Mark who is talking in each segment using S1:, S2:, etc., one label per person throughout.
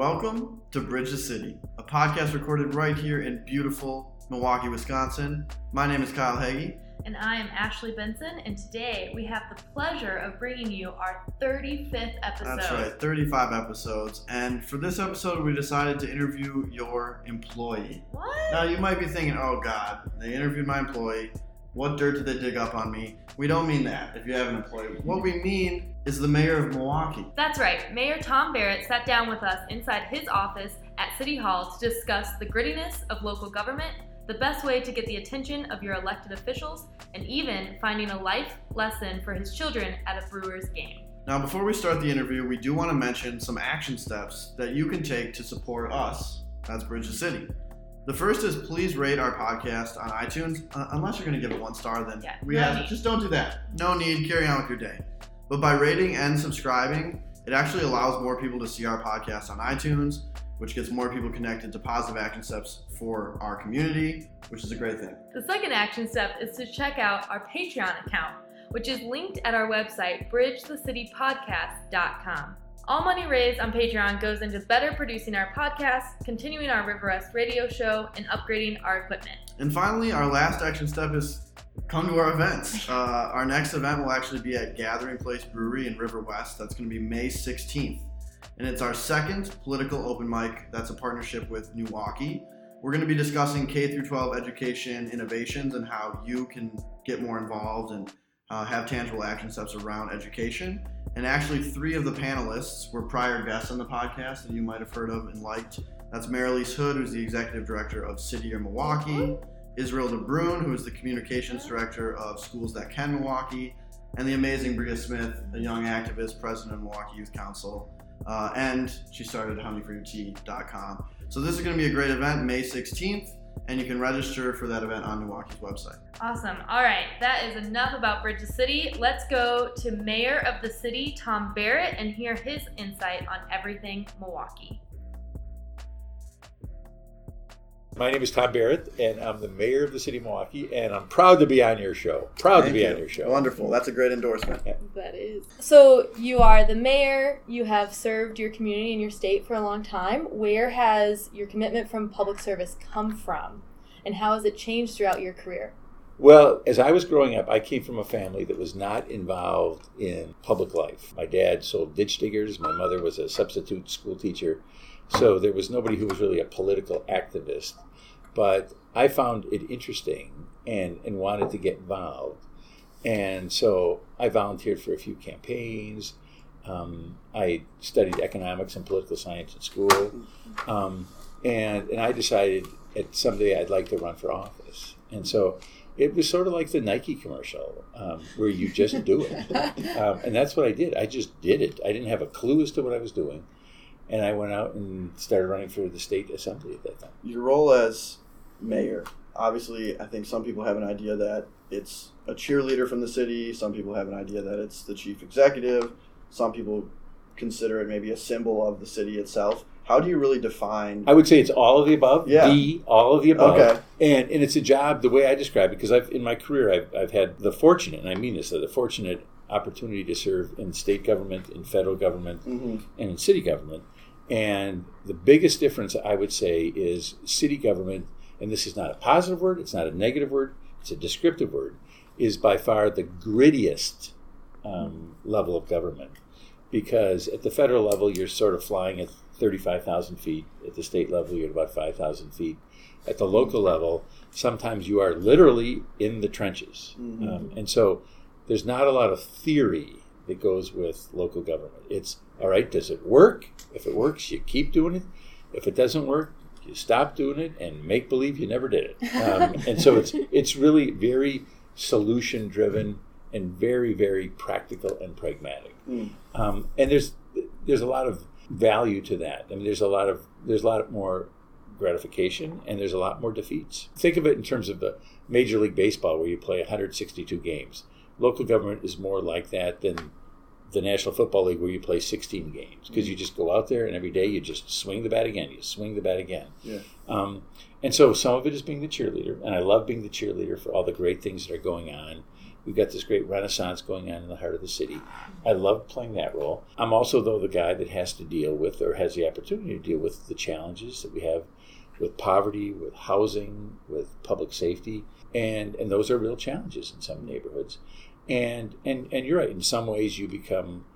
S1: Welcome to Bridge the City, a podcast recorded right here in beautiful Milwaukee, Wisconsin. My name is Kyle Hagee.
S2: And I am Ashley Benson, and today we have the pleasure of bringing you our 35th episode.
S1: That's right, 35 episodes. And for this episode, we decided to interview your employee.
S2: What?
S1: Now, you might be thinking, oh God, they interviewed my employee. What dirt did they dig up on me? We don't mean that if you have an employee. What we mean is the mayor of Milwaukee.
S2: That's right. Mayor Tom Barrett sat down with us inside his office at City Hall to discuss the grittiness of local government, the best way to get the attention of your elected officials, and even finding a life lesson for his children at a Brewers game.
S1: Now, before we start the interview, we do want to mention some action steps that you can take to support us, that's Bridge the City. The first is please rate our podcast on iTunes. Uh, unless you're going to give it one star, then
S2: Yeah,
S1: we
S2: no
S1: have
S2: need.
S1: just don't do that. No need. Carry on with your day. But by rating and subscribing, it actually allows more people to see our podcast on iTunes, which gets more people connected to positive action steps for our community, which is a great thing.
S2: The second action step is to check out our Patreon account, which is linked at our website, bridgethecitypodcast.com. All money raised on Patreon goes into better producing our podcast, continuing our River West radio show, and upgrading our equipment.
S1: And finally, our last action step is come to our events. Uh, our next event will actually be at Gathering Place Brewery in River West. That's going to be May 16th. And it's our second political open mic that's a partnership with Milwaukee. We're going to be discussing K through 12 education innovations and how you can get more involved and uh, have tangible action steps around education. And actually, three of the panelists were prior guests on the podcast that you might have heard of and liked. That's Marilise Hood, who's the executive director of City of Milwaukee, Israel DeBrun, who is the communications director of Schools That Can Milwaukee, and the amazing Bria Smith, a young activist, president of Milwaukee Youth Council. Uh, and she started honeyforyourtea.com. So this is going to be a great event, May 16th, and you can register for that event on Milwaukee's website.
S2: Awesome. All right, that is enough about Bridge City. Let's go to Mayor of the City, Tom Barrett, and hear his insight on everything Milwaukee.
S3: My name is Tom Barrett, and I'm the mayor of the city of Milwaukee, and I'm proud to be on your show. Proud to be
S1: you.
S3: on your show.
S1: Wonderful. That's a great endorsement.
S2: That is. So you are the mayor. You have served your community and your state for a long time. Where has your commitment from public service come from, and how has it changed throughout your career?
S3: Well, as I was growing up, I came from a family that was not involved in public life. My dad sold ditch diggers. My mother was a substitute school teacher. So there was nobody who was really a political activist. But I found it interesting and, and wanted to get involved. And so I volunteered for a few campaigns. Um, I studied economics and political science in school. Um, and, and I decided at someday I'd like to run for office. And so it was sort of like the Nike commercial um, where you just do it. Um, and that's what I did. I just did it. I didn't have a clue as to what I was doing. And I went out and started running for the state assembly at that time.
S1: Your role as mayor, obviously, I think some people have an idea that it's a cheerleader from the city. Some people have an idea that it's the chief executive. Some people consider it maybe a symbol of the city itself. How do you really define?
S3: I would say it's all of the above.
S1: Yeah.
S3: The all of the above.
S1: Okay.
S3: And and it's a job the way I describe it because I've in my career I've, I've had the fortunate and I mean this the fortunate opportunity to serve in state government, in federal government,
S1: Mhm.
S3: and in city government. And the biggest difference I would say is city government, and this is not a positive word, it's not a negative word, it's a descriptive word, is by far the grittiest um, level of government. Because at the federal level, you're sort of flying at 35,000 feet. At the state level, you're at about 5,000 feet. At the local level, sometimes you are literally in the trenches.
S1: Mhm.
S3: Um, and so there's not a lot of theory that goes with local government. It's all right, does it work? If it works, you keep doing it. If it doesn't work, you stop doing it and make believe you never did it. Um, and so it's it's really very solution driven and very very practical and pragmatic.
S1: Mm.
S3: Um, and there's there's a lot of value to that. I mean, there's a lot of there's a lot more gratification and there's a lot more defeats. Think of it in terms of the Major League Baseball, where you play 162 games. Local government is more like that than the National Football League, where you play 16 games because you just go out there and every day you just swing the bat again, you swing the bat again.
S1: Yeah.
S3: Um, and so some of it is being the cheerleader, and I love being the cheerleader for all the great things that are going on. We've got this great renaissance going on in the heart of the city. I love playing that role. I'm also, though, the guy that has to deal with or has the opportunity to deal with the challenges that we have with poverty, with housing, with public safety. And, and those are real challenges in some neighborhoods. And, and, and you're right, in some ways, you become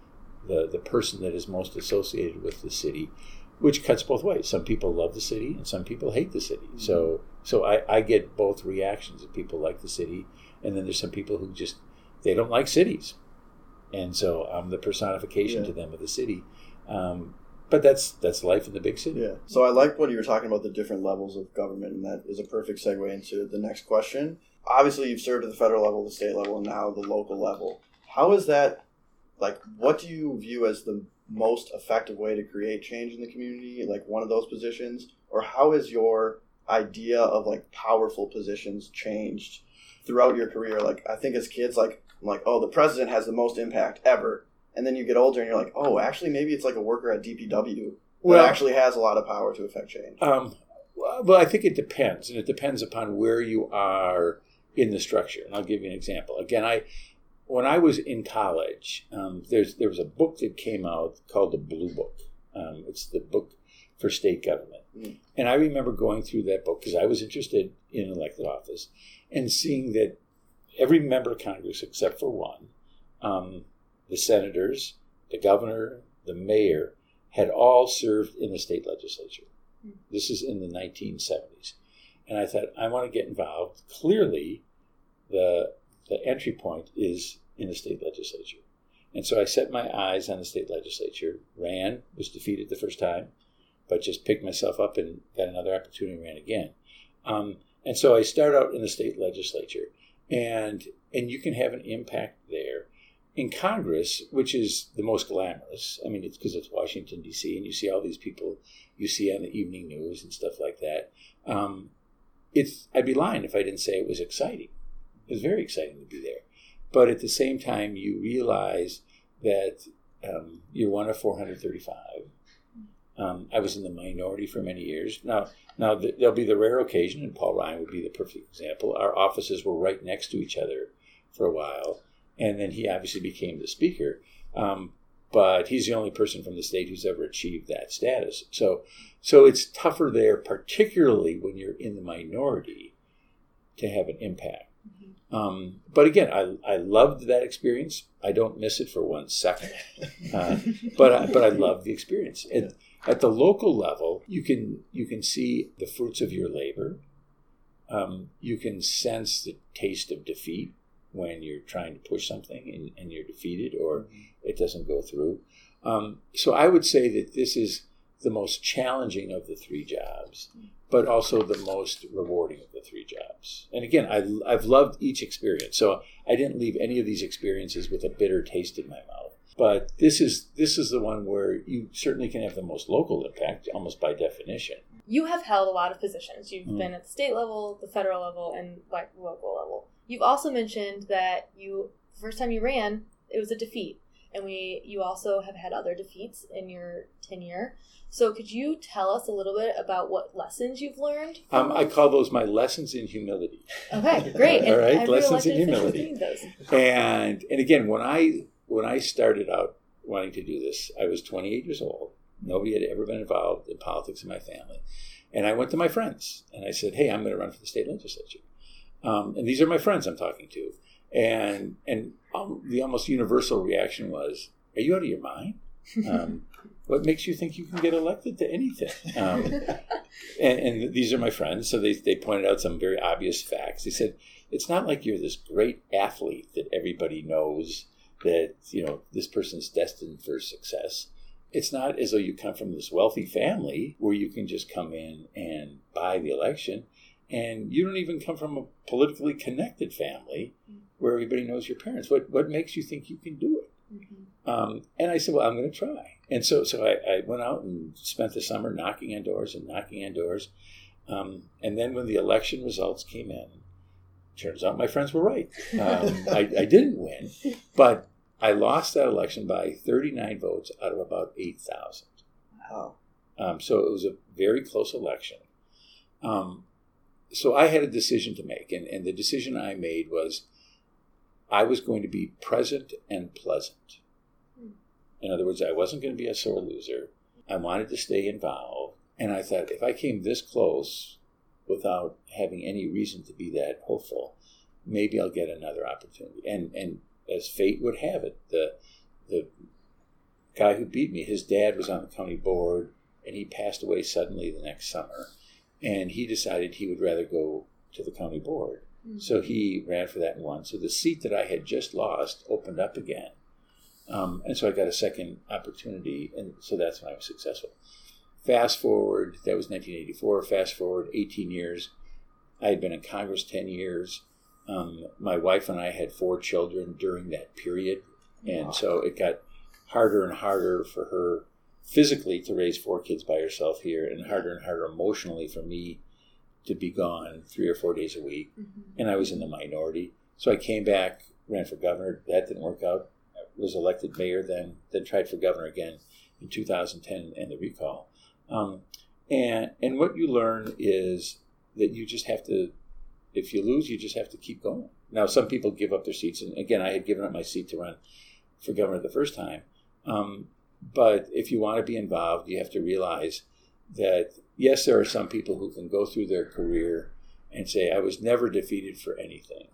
S3: the, the person that is most associated with the city which cuts both ways. Some people love the city and some people hate the city. Mm-hmm. So so I, I get both reactions of people like the city and then there's some people who just they don't like cities. And so I'm the personification yeah. to them of the city. Um, but that's that's life in the big city.
S1: Yeah. So I like what you were talking about the different levels of government, and that is a perfect segue into the next question. Obviously, you've served at the federal level, the state level, and now the local level. How is that? Like, what do you view as the most effective way to create change in the community, like one of those positions? Or how has your idea of like powerful positions changed throughout your career? Like I think as kids, like I'm like, oh, the president has the most impact ever. And then you get older and you're like, oh, actually, maybe it's like a worker at DPW well, that actually has a lot of power to affect change.
S3: Um, well, I think it depends, and it depends upon where you are in the structure. And I'll give you an example. Again, I when I was in college, um, there's there was a book that came out called the Blue Book. Um, it's the book for state government, mm. and I remember going through that book because I was interested in elected office and seeing that every member of Congress except for one, um, the senators, the governor, the mayor, had all served in the state legislature. Mm. This is in the 1970s, and I thought I want to get involved. Clearly, the the entry point is in the state legislature. And so I set my eyes on the state legislature, ran, was defeated the first time, but just picked myself up and got another opportunity and ran again. Um, and so I start out in the state legislature, and and you can have an impact there. In Congress, which is the most glamorous, I mean, it's because it's Washington D.C. and you see all these people you see on the evening news and stuff like that. Um, it's I'd be lying if I didn't say it was exciting. It was very exciting to be there. But at the same time, you realize that um, you're one of 435. Um, I was in the minority for many years. Now, now the, there'll be the rare occasion, and Paul Ryan would be the perfect example. Our offices were right next to each other for a while, and then he obviously became the speaker. Um, but he's the only person from the state who's ever achieved that status. So, so it's tougher there, particularly when you're in the minority, to have an impact. Um, but again, I, I loved that experience. I don't miss it for one second. Uh, but I, but I love the experience. At, at the local level, you can you can see the fruits of your labor. Um, you can sense the taste of defeat when you're trying to push something and, and you're defeated or mm-hmm. it doesn't go through. Um, so I would say that this is the most challenging of the three jobs but also the most rewarding of the three jobs. And again, I, I've loved each experience. So I didn't leave any of these experiences with a bitter taste in my mouth. But this is this is the one where you certainly can have the most local impact, almost by definition.
S2: You have held a lot of positions. You've mm. been at the state level, the federal level, and like local level. You've also mentioned that you first time you ran, it was a defeat, and we you also have had other defeats in your tenure. So, could you tell us a little bit about what lessons you've learned?
S3: Um, I call those my lessons in humility.
S2: Okay, great.
S3: All right, lessons in humility. And and again, when I when I started out wanting to do this, I was 28 years old. Nobody had ever been involved in politics in my family, and I went to my friends and I said, "Hey, I'm going to run for the state legislature." Um, and these are my friends I'm talking to, and and um, the almost universal reaction was, "Are you out of your mind?" Um, what makes you think you can get elected to anything? Um, and, and, these are my friends, so they, they pointed out some very obvious facts. They said, it's not like you're this great athlete that everybody knows that, you know, this person's destined for success. It's not as though you come from this wealthy family where you can just come in and buy the election. And you don't even come from a politically connected family where everybody knows your parents. What, what makes you think you can do it? Mm-hmm. Um, and I said, well, I'm going to try. And so, so I, I, went out and spent the summer knocking on doors and knocking on doors. Um, and then when the election results came in, turns out my friends were right. Um, I, I, didn't win, but I lost that election by 39 votes out of about 8,000. Wow. Um, so it was a very close election. Um, so I had a decision to make, and, and the decision I made was I was going to be present and pleasant. In other words, I wasn't going to be a sore loser. I wanted to stay involved. And I thought if I came this close without having any reason to be that hopeful, maybe I'll get another opportunity. And and as fate would have it, the the guy who beat me, his dad was on the county board and he passed away suddenly the next summer. And he decided he would rather go to the county board. Mm-hmm. So he ran for that and won. So the seat that I had just lost opened up again. Um, and so I got a second opportunity, and so that's when I was successful. Fast forward, that was 1984. Fast forward 18 years. I had been in Congress 10 years. Um, my wife and I had four children during that period, and wow. so it got harder and harder for her physically to raise four kids by herself here, and harder and harder emotionally for me to be gone three or four days a week. Mm-hmm. And I was in the minority, so I came back, ran for governor. That didn't work out. I was elected mayor, then then tried for governor again in 2010 and the recall. Um, and and what you learn is that you just have to if you lose you just have to keep going now some people give up their seats and again i had given up my seat to run for governor the first time um, but if you want to be involved you have to realize that yes there are some people who can go through their career and say i was never defeated for anything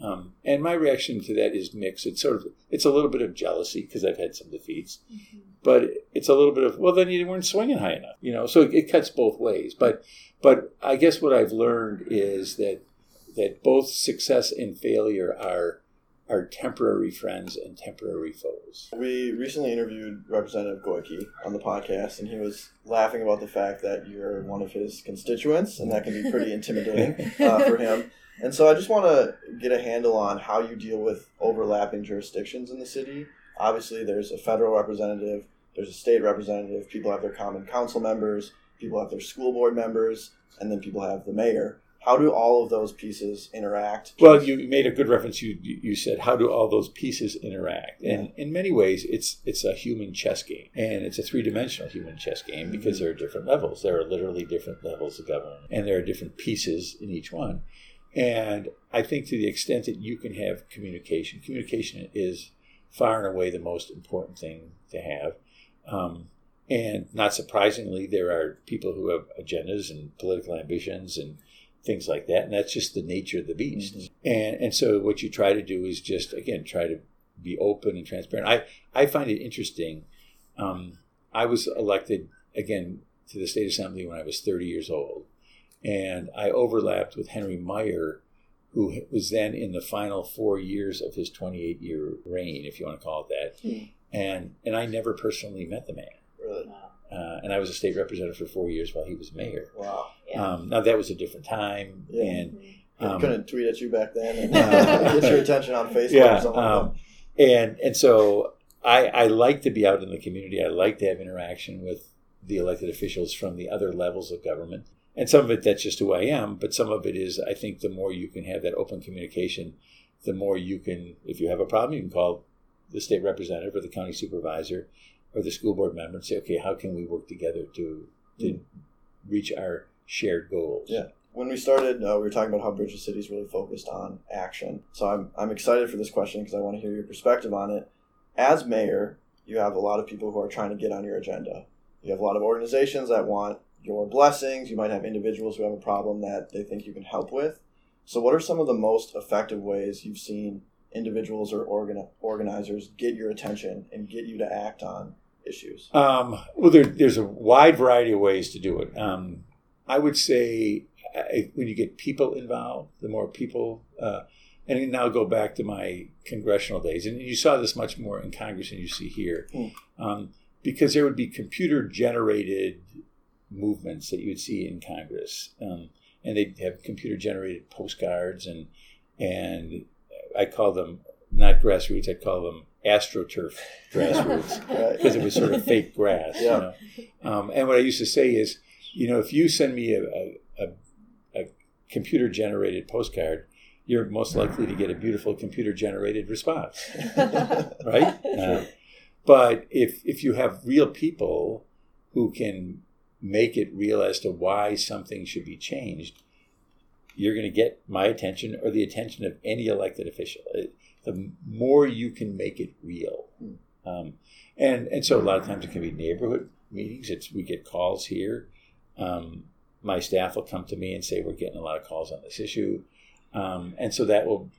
S3: um, and my reaction to that is mixed. It's sort of it's a little bit of jealousy because I've had some defeats, mm-hmm. but it's a little bit of well, then you weren't swinging high enough, you know. So it, it cuts both ways. But but I guess what I've learned is that that both success and failure are are temporary friends and temporary foes.
S1: We recently interviewed Representative Goyke on the podcast, and he was laughing about the fact that you're one of his constituents, and that can be pretty intimidating uh, for him. And so I just want to get a handle on how you deal with overlapping jurisdictions in the city. Obviously, there's a federal representative, there's a state representative, people have their common council members, people have their school board members, and then people have the mayor. How do all of those pieces interact?
S3: Well, you made a good reference. You you said how do all those pieces interact? And in many ways, it's it's a human chess game, and it's a three dimensional human chess game because mm-hmm. there are different levels. There are literally different levels of government, and there are different pieces in each one. And I think to the extent that you can have communication, communication is far and away the most important thing to have. Um, and not surprisingly, there are people who have agendas and political ambitions and things like that. And that's just the nature of the beast. Mm-hmm. And, and so what you try to do is just, again, try to be open and transparent. I, I find it interesting. Um, I was elected, again, to the state assembly when I was 30 years old and I overlapped with Henry Maier, who was then in the final four years of his 28 year reign, if you want to call it that. Hmm. And and I never personally met the man.
S1: Really?
S3: Uh, and I was a state representative for four years while he was mayor.
S1: Wow.
S3: Yeah. Um, now that was a different time, yeah. and
S1: um, couldn't tweet at you back then and uh, get your attention on Facebook.
S3: Yeah, um, and and so I I like to be out in the community. I like to have interaction with the elected officials from the other levels of government and some of it that's just who I am, but some of it is I think the more you can have that open communication, the more you can, if you have a problem, you can call the state representative or the county supervisor or the school board member and say, okay, how can we work together to to mm. reach our shared goals?
S1: Yeah. When we started, uh, we were talking about how Bridges City is really focused on action. So I'm, I'm excited for this question because I want to hear your perspective on it. As mayor, you have a lot of people who are trying to get on your agenda. You have a lot of organizations that want your blessings. You might have individuals who have a problem that they think you can help with. So, what are some of the most effective ways you've seen individuals or organ- organizers get your attention and get you to act on issues?
S3: Um, well, there, there's a wide variety of ways to do it. Um, I would say I, when you get people involved, the more people, uh, and now go back to my congressional days, and you saw this much more in Congress than you see here, mm. um, because there would be computer generated movements that you would see in Congress. Um, and they'd have computer generated postcards and and I call them not grassroots, I'd call them astroturf grassroots because it was sort of fake grass. Yeah. You know? um, and what I used to say is, you know, if you send me a, a, a, computer generated postcard, you're most likely to get a beautiful computer generated response, right? Uh, but if if you have real people who can make it real as to why something should be changed, you're going to get my attention or the attention of any elected official. The more you can make it real. Um, and and so a lot of times it can be neighborhood meetings. It's we get calls here. Um, my staff will come to me and say we're getting a lot of calls on this issue, um, and so that will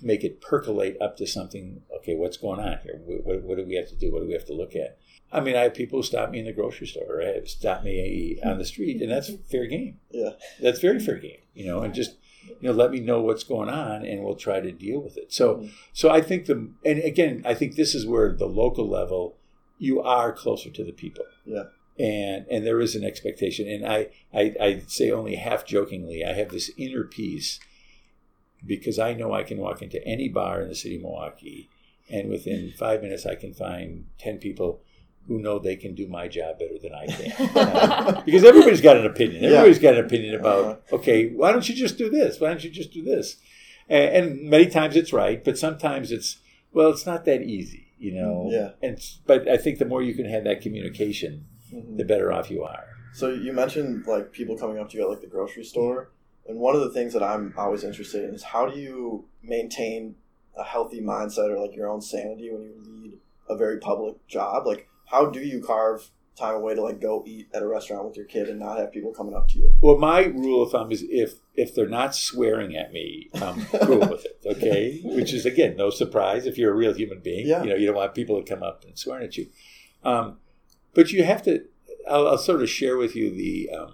S3: make it percolate up to something. Okay, what's going on here? What, what, what, do we have to do? What do we have to look at? I mean, I have people who stop me in the grocery store, or stop me on the street, and that's fair game.
S1: Yeah,
S3: that's very fair game. You know, and just you know, let me know what's going on, and we'll try to deal with it. So, mm-hmm. so I think the and again, I think this is where the local level you are closer to the people.
S1: Yeah.
S3: And and there is an expectation, and I, I I say only half jokingly, I have this inner peace because I know I can walk into any bar in the city of Milwaukee, and within five minutes I can find ten people who know they can do my job better than I can. Because everybody's got an opinion. Everybody's got an opinion about, uh-huh. okay, why don't you just do this? Why don't you just do this? And, and, many times it's right, but sometimes it's, well, it's not that easy, you know?
S1: Yeah.
S3: And, but I think the more you can have that communication, mm-hmm. the better off you are.
S1: So you mentioned like people coming up to you at like the grocery store. And one of the things that I'm always interested in is how do you maintain a healthy mindset or like your own sanity when you lead a very public job? Like, how do you carve time away to like go eat at a restaurant with your kid and not have people coming up to you?
S3: Well, my rule of thumb is if if they're not swearing at me, I'm cool with it. Okay, which is again no surprise if you're a real human being.
S1: Yeah.
S3: You know, you don't want people to come up and swear at you. Um, but you have to. I'll, I'll, sort of share with you the um,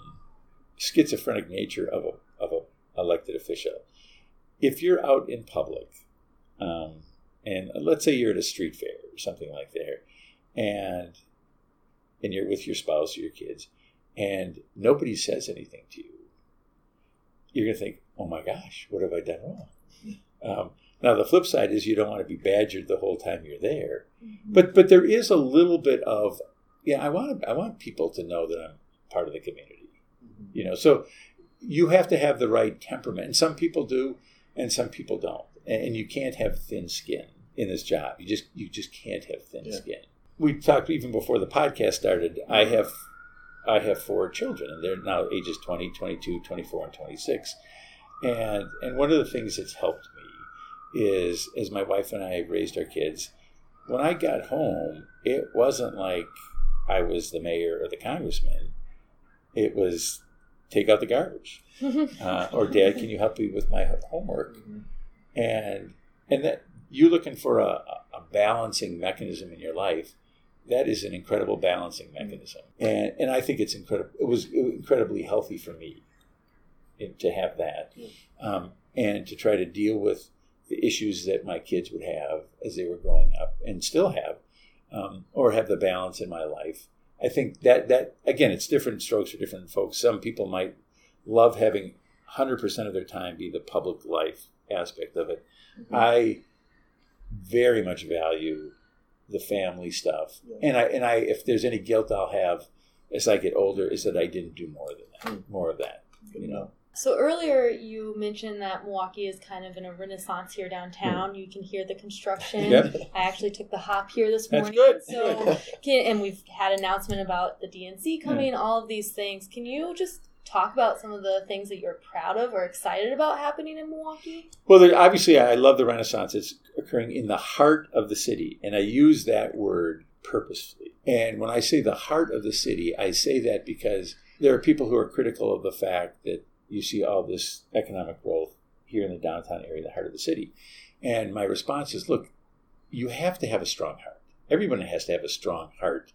S3: schizophrenic nature of a of a elected official. If you're out in public, um, and let's say you're at a street fair or something like that and and you're with your spouse or your kids, and nobody says anything to you, you're going to think, "Oh my gosh, what have I done wrong?" Um, now the flip side is you don't want to be badgered the whole time you're there, mm-hmm. but but there is a little bit of yeah, I want I want people to know that I'm part of the community, mm-hmm. you know. So you have to have the right temperament, and some people do, and some people don't, and you can't have thin skin in this job. You just you just can't have thin yeah. skin we talked even before the podcast started. I have I have four children, and they're now ages 20, 22, 24, and 26. And and one of the things that's helped me is as my wife and I raised our kids, when I got home, it wasn't like I was the mayor or the congressman. It was take out the garbage, uh, or Dad, can you help me with my homework? Mm-hmm. And and that you're looking for a, a balancing mechanism in your life that is an incredible balancing mechanism, and and I think it's incredible. It was incredibly healthy for me to have that, um, and to try to deal with the issues that my kids would have as they were growing up and still have, um, or have the balance in my life. I think that that again, it's different strokes for different folks. Some people might love having 100% of their time be the public life aspect of it. Mm-hmm. I very much value the family stuff. Yeah. And I and I if there's any guilt I'll have as I get older is that I didn't do more than that, mm. more of that. Good you know.
S2: So earlier you mentioned that Milwaukee is kind of in a renaissance here downtown. Mm. You can hear the construction.
S3: Yep.
S2: I actually took the hop here this morning.
S3: That's
S2: good. So can, and we've had announcement about the DNC coming, yeah. all of these things. Can you just talk about some of the things that you're proud of or excited about happening in Milwaukee?
S3: Well, there, obviously, I love the Renaissance. It's occurring in the heart of the city, and I use that word purposefully. And when I say the heart of the city, I say that because there are people who are critical of the fact that you see all this economic growth here in the downtown area, the heart of the city. And my response is look, you have to have a strong heart. Everyone has to have a strong heart.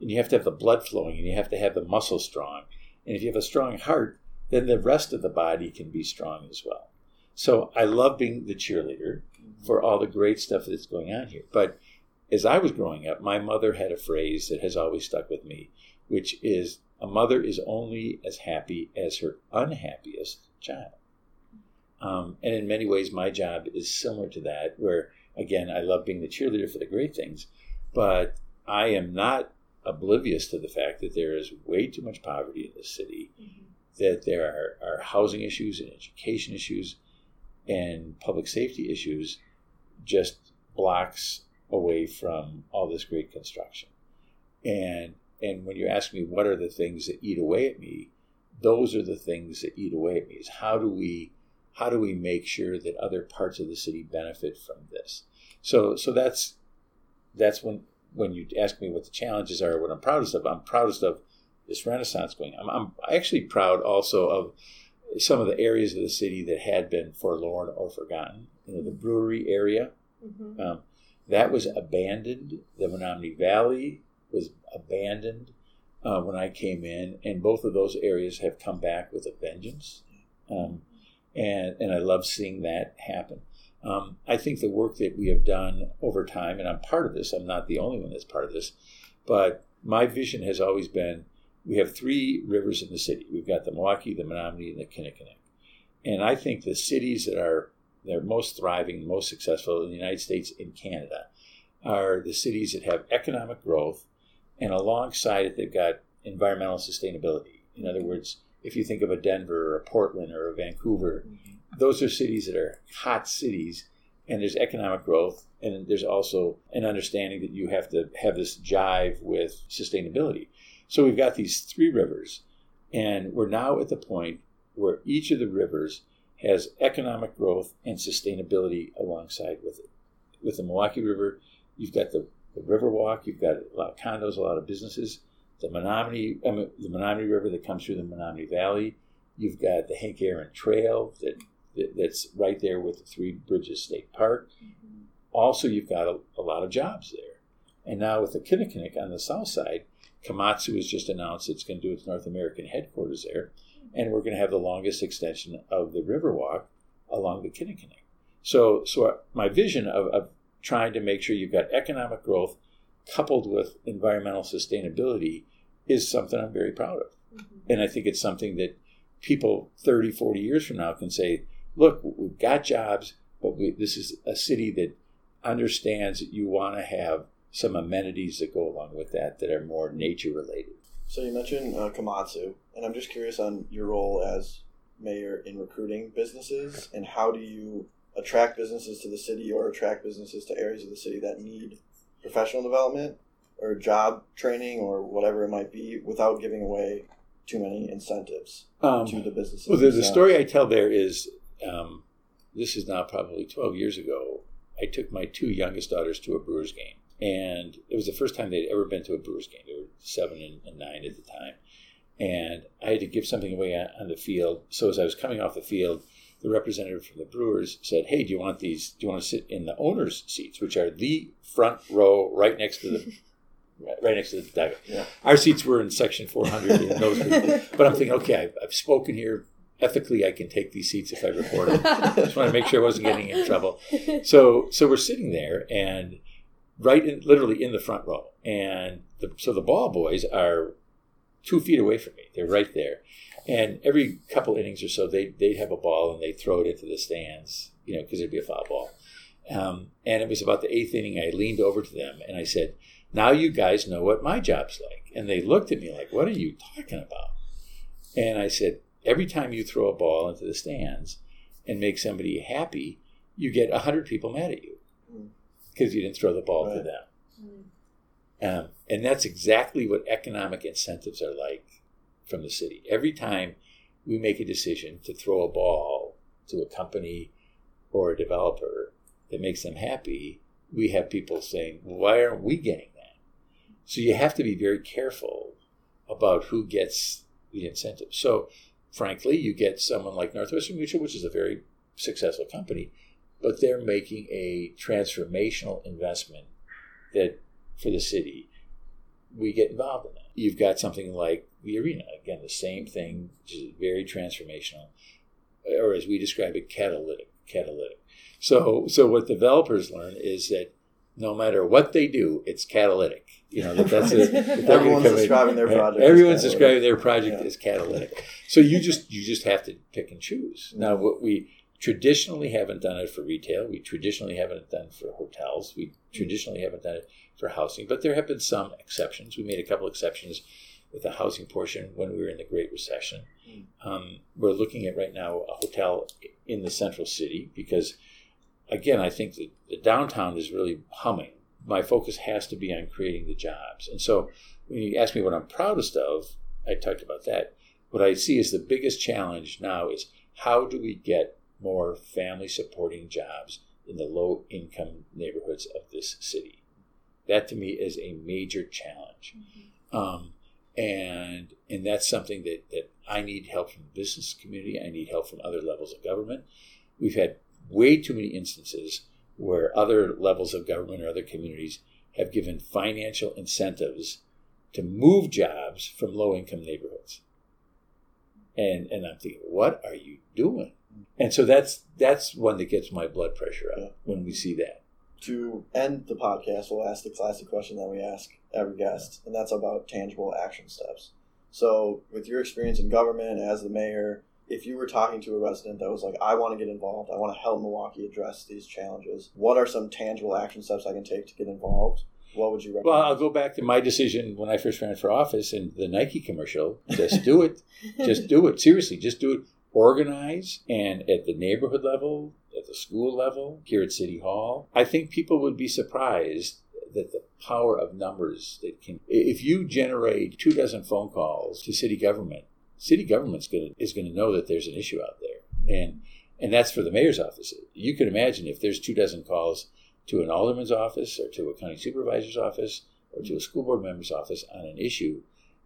S3: And you have to have the blood flowing, and you have to have the muscle strong and if you have a strong heart, then the rest of the body can be strong as well. So I love being the cheerleader for all the great stuff that's going on here. But as I was growing up, my mother had a phrase that has always stuck with me, which is a mother is only as happy as her unhappiest child. Um, and in many ways, my job is similar to that, where again, I love being the cheerleader for the great things, but I am not oblivious to the fact that there is way too much poverty in the city, mm-hmm. that there are, are housing issues and education issues and public safety issues just blocks away from all this great construction. And and when you ask me what are the things that eat away at me, those are the things that eat away at me. Is how do we how do we make sure that other parts of the city benefit from this? So so that's that's when when you ask me what the challenges are, what I'm proudest of. I'm proudest of this renaissance going. I'm, I'm actually proud also of some of the areas of the city that had been forlorn or forgotten. You know, the brewery area
S2: Mm-hmm.
S3: um, that was abandoned. The Menomonee Valley was abandoned uh, when I came in, and both of those areas have come back with a vengeance. Um, and and I love seeing that happen. Um, I think the work that we have done over time, and I'm part of this. I'm not the only one that's part of this, but my vision has always been: we have three rivers in the city. We've got the Milwaukee, the Menomonee, and the Kinnickinnic. And I think the cities that are they're most thriving, most successful in the United States and Canada are the cities that have economic growth, and alongside it, they've got environmental sustainability. In other words, if you think of a Denver or a Portland or a Vancouver, those are cities that are hot cities, and there's economic growth, and there's also an understanding that you have to have this jive with sustainability. So we've got these three rivers, and we're now at the point where each of the rivers has economic growth and sustainability alongside with it. With the Milwaukee River, you've got the, the Riverwalk, you've got a lot of condos, a lot of businesses. The Menomonee, I mean, the Menomonee River that comes through the Menomonee Valley. You've got the Hank Aaron Trail that, that that's right there with the Three Bridges State Park. Mm-hmm. Also, you've got a, a lot of jobs there. And now with the Kinnickinnic on the south side, Komatsu has just announced it's going to do its North American headquarters there mm-hmm. and we're going to have the longest extension of the Riverwalk along the Kinnickinnic. So, so my vision of, of trying to make sure you've got economic growth coupled with environmental sustainability is something I'm very proud of. Mm-hmm. And I think it's something that people 30, 40 years from now can say, look, we've got jobs, but we, this is a city that understands that you want to have some amenities that go along with that that are more nature related.
S1: So you mentioned uh, Komatsu, and I'm just curious on your role as mayor in recruiting businesses, and how do you attract businesses to the city or attract businesses to areas of the city that need professional development or job training or whatever it might be without giving away too many incentives
S3: Um,
S1: to the businesses.
S3: Well, the, the story I tell there is um, this is now probably 12 years ago. I took my two youngest daughters to a Brewers game. And it was the first time they'd ever been to a Brewers game. They were seven and, and nine at the time. And I had to give something away on, on the field. So as I was coming off the field, the representative from the Brewers said, Hey, do you want these? Do you want to sit in the owner's seats, which are the front row right next to the. Right next to the dugout.
S1: Yeah.
S3: Our seats were in section 400 in those but I'm thinking, okay, I've, I've spoken here. Ethically, I can take these seats if I report it. I just want to make sure I wasn't getting in trouble. So, so we're sitting there, and right in, literally in the front row, and the, so the ball boys are two feet away from me. They're right there, and every couple innings or so, they they'd have a ball and they would throw it into the stands, you know, because it'd be a foul ball. Um, and it was about the eighth inning. I leaned over to them and I said, "Now you guys know what my job's like." And they looked at me like, "What are you talking about?" And I said, "Every time you throw a ball into the stands and make somebody happy, you get a hundred people mad at you
S1: Mm.
S3: because you didn't throw the ball to
S1: Right.
S3: them." Um, and that's exactly what economic incentives are like from the city. Every time we make a decision to throw a ball to a company or a developer that makes them happy, we have people saying, well, why aren't we getting that? So you have to be very careful about who gets the incentive. So, frankly, you get someone like Northwestern Mutual, which is a very successful company, but they're making a transformational investment that for the city, we get involved in that. You've got something like the arena, again, the same thing, which is very transformational, or as we describe it, catalytic. Catalytic. So, so what developers learn is that no matter what they do, it's catalytic. You know, that that's a, that they're gonna
S1: Everyone's
S3: in-
S1: describing their project
S3: Everyone's describing their project
S1: Yeah.
S3: as catalytic. So you just you just have to pick and choose. Now, what we traditionally haven't done it for retail. We traditionally haven't done it for hotels. We traditionally haven't done it for housing. But there have been some exceptions. We made a couple exceptions with the housing portion when we were in the Great Recession. Um, we're looking at right now a hotel in the central city because, again, I think that the downtown is really humming. My focus has to be on creating the jobs. And so when you ask me what I'm proudest of, I talked about that. What I see as the biggest challenge now is how do we get more family supporting jobs in the low income neighborhoods of this city. That to me is a major challenge. Um, and and that's something that, that I need help from the business community. I need help from other levels of government. We've had way too many instances where other levels of government or other communities have given financial incentives to move jobs from low income neighborhoods. And and I'm thinking, what are you doing? And so that's that's one that gets my blood pressure up
S4: Yeah.
S3: when we see that.
S4: To end the podcast, we'll ask the classic question that we ask every guest, and that's about tangible action steps. So, with your experience in government as the mayor, if you were talking to a resident that was like, I want to get involved, I want to help Milwaukee address these challenges, what are some tangible action steps I can take to get involved? What would you recommend?
S3: Well, I'll go back to my decision when I first ran for office and the Nike commercial. Just do it. just do it. Seriously, just do it. Organize and at the neighborhood level, at the school level, here at City Hall. I think people would be surprised that the power of numbers that can if you generate two dozen phone calls to city government, city government's gonna is gonna know that there's an issue out there. And and that's for the mayor's office. You can imagine if there's two dozen calls to an alderman's office or to a county supervisor's office or to a school board member's office on an issue,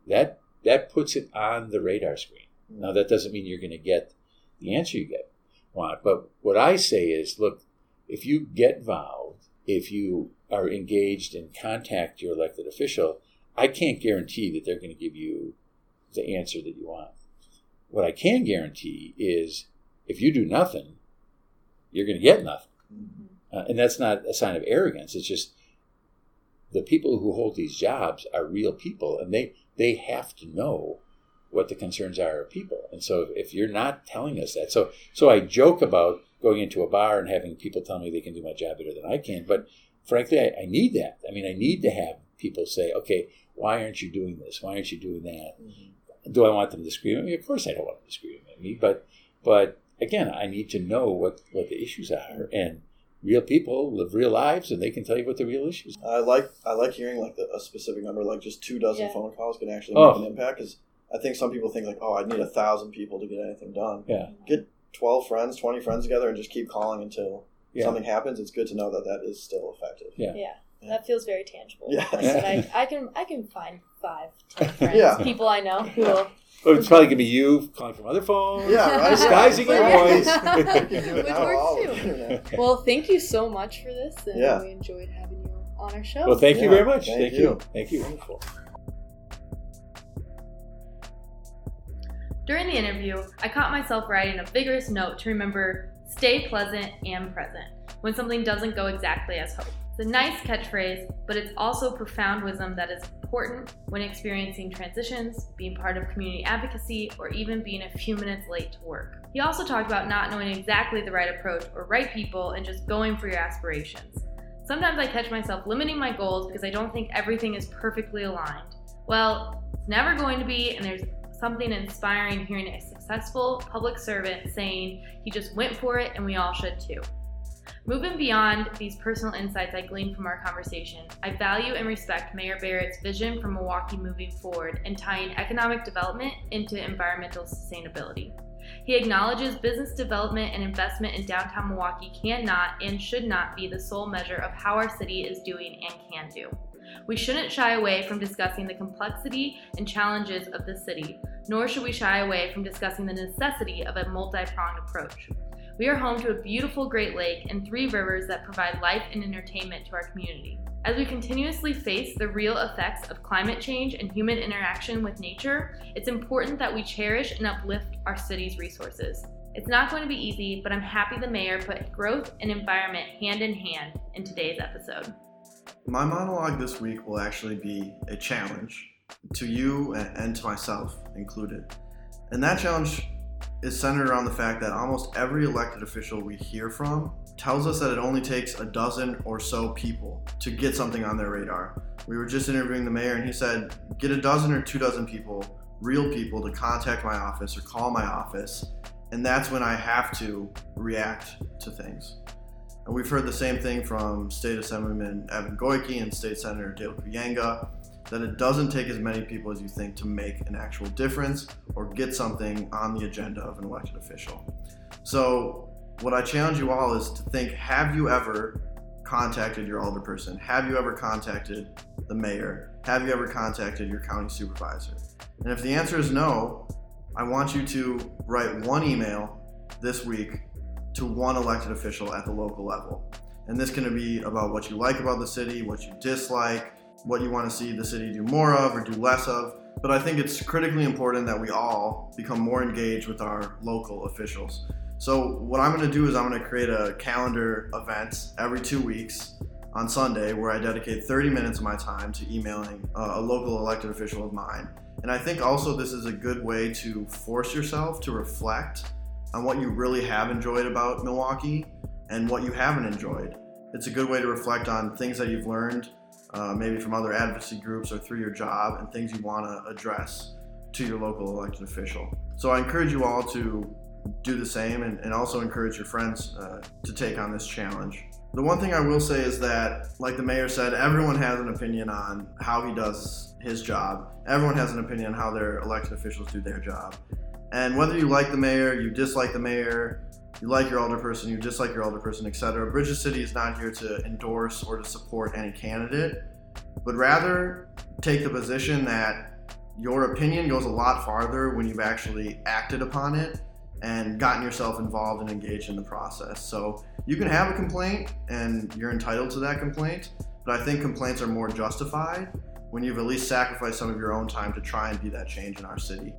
S3: that that puts it on the radar screen. Now that doesn't mean you're going to get the answer you get want, but what I say is, look, if you get involved, if you are engaged and contact your elected official, I can't guarantee that they're going to give you the answer that you want. What I can guarantee is if you do nothing, you're going to get nothing. Uh, and that's not a sign of arrogance. It's just the people who hold these jobs are real people, and they they have to know what the concerns are of people. And so, if you're not telling us that, so so I joke about going into a bar and having people tell me they can do my job better than I can, but frankly, I, I need that. I mean, I need to have people say, "Okay, why aren't you doing this? Why aren't you doing that?" Do I want them to scream at me? Of course, I don't want them to scream at me, but but again, I need to know what what the issues are and real people live real lives and they can tell you what the real issues are.
S4: I like I like hearing like the, a specific number, like just two dozen
S2: Yeah.
S4: phone calls can actually
S3: Oh.
S4: make an oh. impact. Because I think some people think like, oh, I need a thousand people to get anything done.
S3: Yeah.
S4: Get twelve friends, twenty friends together, and just keep calling until
S3: Yeah.
S4: something happens. It's good to know that that is still effective.
S3: Yeah.
S5: Yeah, that feels very tangible.
S4: Yeah.
S5: Like, I, I can I can find five, ten friends,
S4: Yeah.
S5: people I know who will.
S3: Oh, it's probably gonna be you calling from other phones.
S4: Yeah, right.
S3: Disguising your
S4: Yeah.
S3: voice.
S4: You can do it
S5: Which works too.
S4: over the internet.
S5: Well, thank you so much for this, and
S4: Yeah.
S5: we enjoyed having you on our show.
S3: well, thank you very much.
S4: thank
S3: Thank,
S4: you.
S3: you. Thank you.
S4: Wonderful.
S2: During the interview, I caught myself writing a vigorous note to remember stay pleasant and present when something doesn't go exactly as hoped. A nice catchphrase, but it's also profound wisdom that is important when experiencing transitions, being part of community advocacy, or even being a few minutes late to work. He also talked about not knowing exactly the right approach or right people and just going for your aspirations. Sometimes I catch myself limiting my goals because I don't think everything is perfectly aligned. Well, it's never going to be, and there's something inspiring hearing a successful public servant saying he just went for it and we all should too. Moving beyond these personal insights I gleaned from our conversation, I value and respect Mayor Barrett's vision for Milwaukee moving forward and tying economic development into environmental sustainability. He acknowledges business development and investment in downtown Milwaukee cannot and should not be the sole measure of how our city is doing and can do. We shouldn't shy away from discussing the complexity and challenges of the city, nor should we shy away from discussing the necessity of a multi pronged approach. We are home to a beautiful Great Lake and three rivers that provide life and entertainment to our community. As we continuously face the real effects of climate change and human interaction with nature, it's important that we cherish and uplift our city's resources. It's not going to be easy, but I'm happy the mayor put growth and environment hand in hand in today's episode.
S1: My monologue this week will actually be a challenge to you and to myself included. And that challenge is centered around the fact that almost every elected official we hear from tells us that it only takes a dozen or so people to get something on their radar. We were just interviewing the mayor and he said, get a dozen or two dozen people, real people, to contact my office or call my office. And that's when I have to react to things. And we've heard the same thing from State Assemblyman Evan Goyke and State Senator Dale Kooyenga that it doesn't take as many people as you think to make an actual difference or get something on the agenda of an elected official. So what I challenge you all is to think have you ever contacted your alderperson? Have you ever contacted the mayor? Have you ever contacted your county supervisor? And if the answer is no, I want you to write one email this week to one elected official at the local level. And this can be about what you like about the city, what you dislike, what you want to see the city do more of or do less of. But I think it's critically important that we all become more engaged with our local officials. So, what I'm going to do is I'm going to create a calendar event every two weeks on Sunday where I dedicate 30 minutes of my time to emailing a local elected official of mine. And I think also this is a good way to force yourself to reflect on what you really have enjoyed about Milwaukee and what you haven't enjoyed. It's a good way to reflect on things that you've learned, uh, maybe from other advocacy groups or through your job, and things you want to address to your local elected official. So I encourage you all to do the same and, and also encourage your friends uh, to take on this challenge. The one thing I will say is that, like the mayor said, everyone has an opinion on how he does his job. Everyone has an opinion on how their elected officials do their job. And whether you like the mayor, you dislike the mayor, you like your alderperson, you dislike your alderperson, etc., Bridge the City is not here to endorse or to support any candidate, but rather take the position that your opinion goes a lot farther when you've actually acted upon it and gotten yourself involved and engaged in the process. So you can have a complaint and you're entitled to that complaint, but I think complaints are more justified when you've at least sacrificed some of your own time to try and be that change in our city.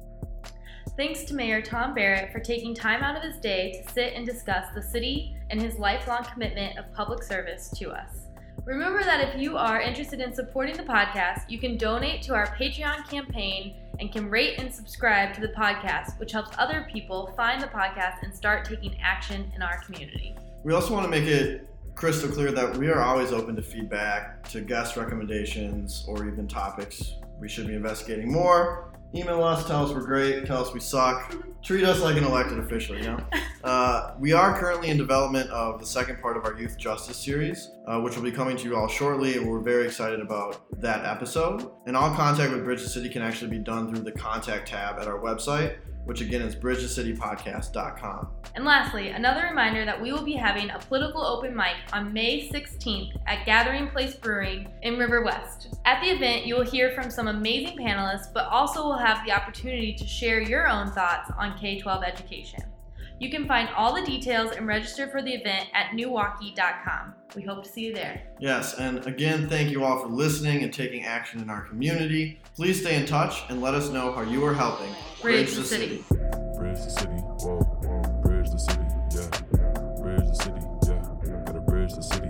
S2: Thanks to Mayor Tom Barrett for taking time out of his day to sit and discuss the city and his lifelong commitment of public service to us. Remember that if you are interested in supporting the podcast, you can donate to our Patreon campaign and can rate and subscribe to the podcast, which helps other people find the podcast and start taking action in our community.
S1: We also want to make it crystal clear that we are always open to feedback, to guest recommendations, or even topics we should be investigating more. Email us, tell us we're great, tell us we suck, treat us like an elected official, you know? Uh, we are currently in development of the second part of our youth justice series, uh, which will be coming to you all shortly, and we're very excited about that episode. And all contact with Bridge the City can actually be done through the contact tab at our website, which again is bridgethecitypodcast.com.
S2: And lastly, another reminder that we will be having a political open mic on May 16th at Gathering Place Brewing in River West. At the event, you will hear from some amazing panelists, but also will have the opportunity to share your own thoughts on K 12 education. You can find all the details and register for the event at newaukee.com. We hope to see you there.
S1: Yes, and again, thank you all for listening and taking action in our community. Please stay in touch and let us know how you are helping
S2: Bridge the city.
S6: Bridge the city, whoa, whoa. Bridge the city, yeah. Bridge the city, yeah. Gotta bridge the city, the city.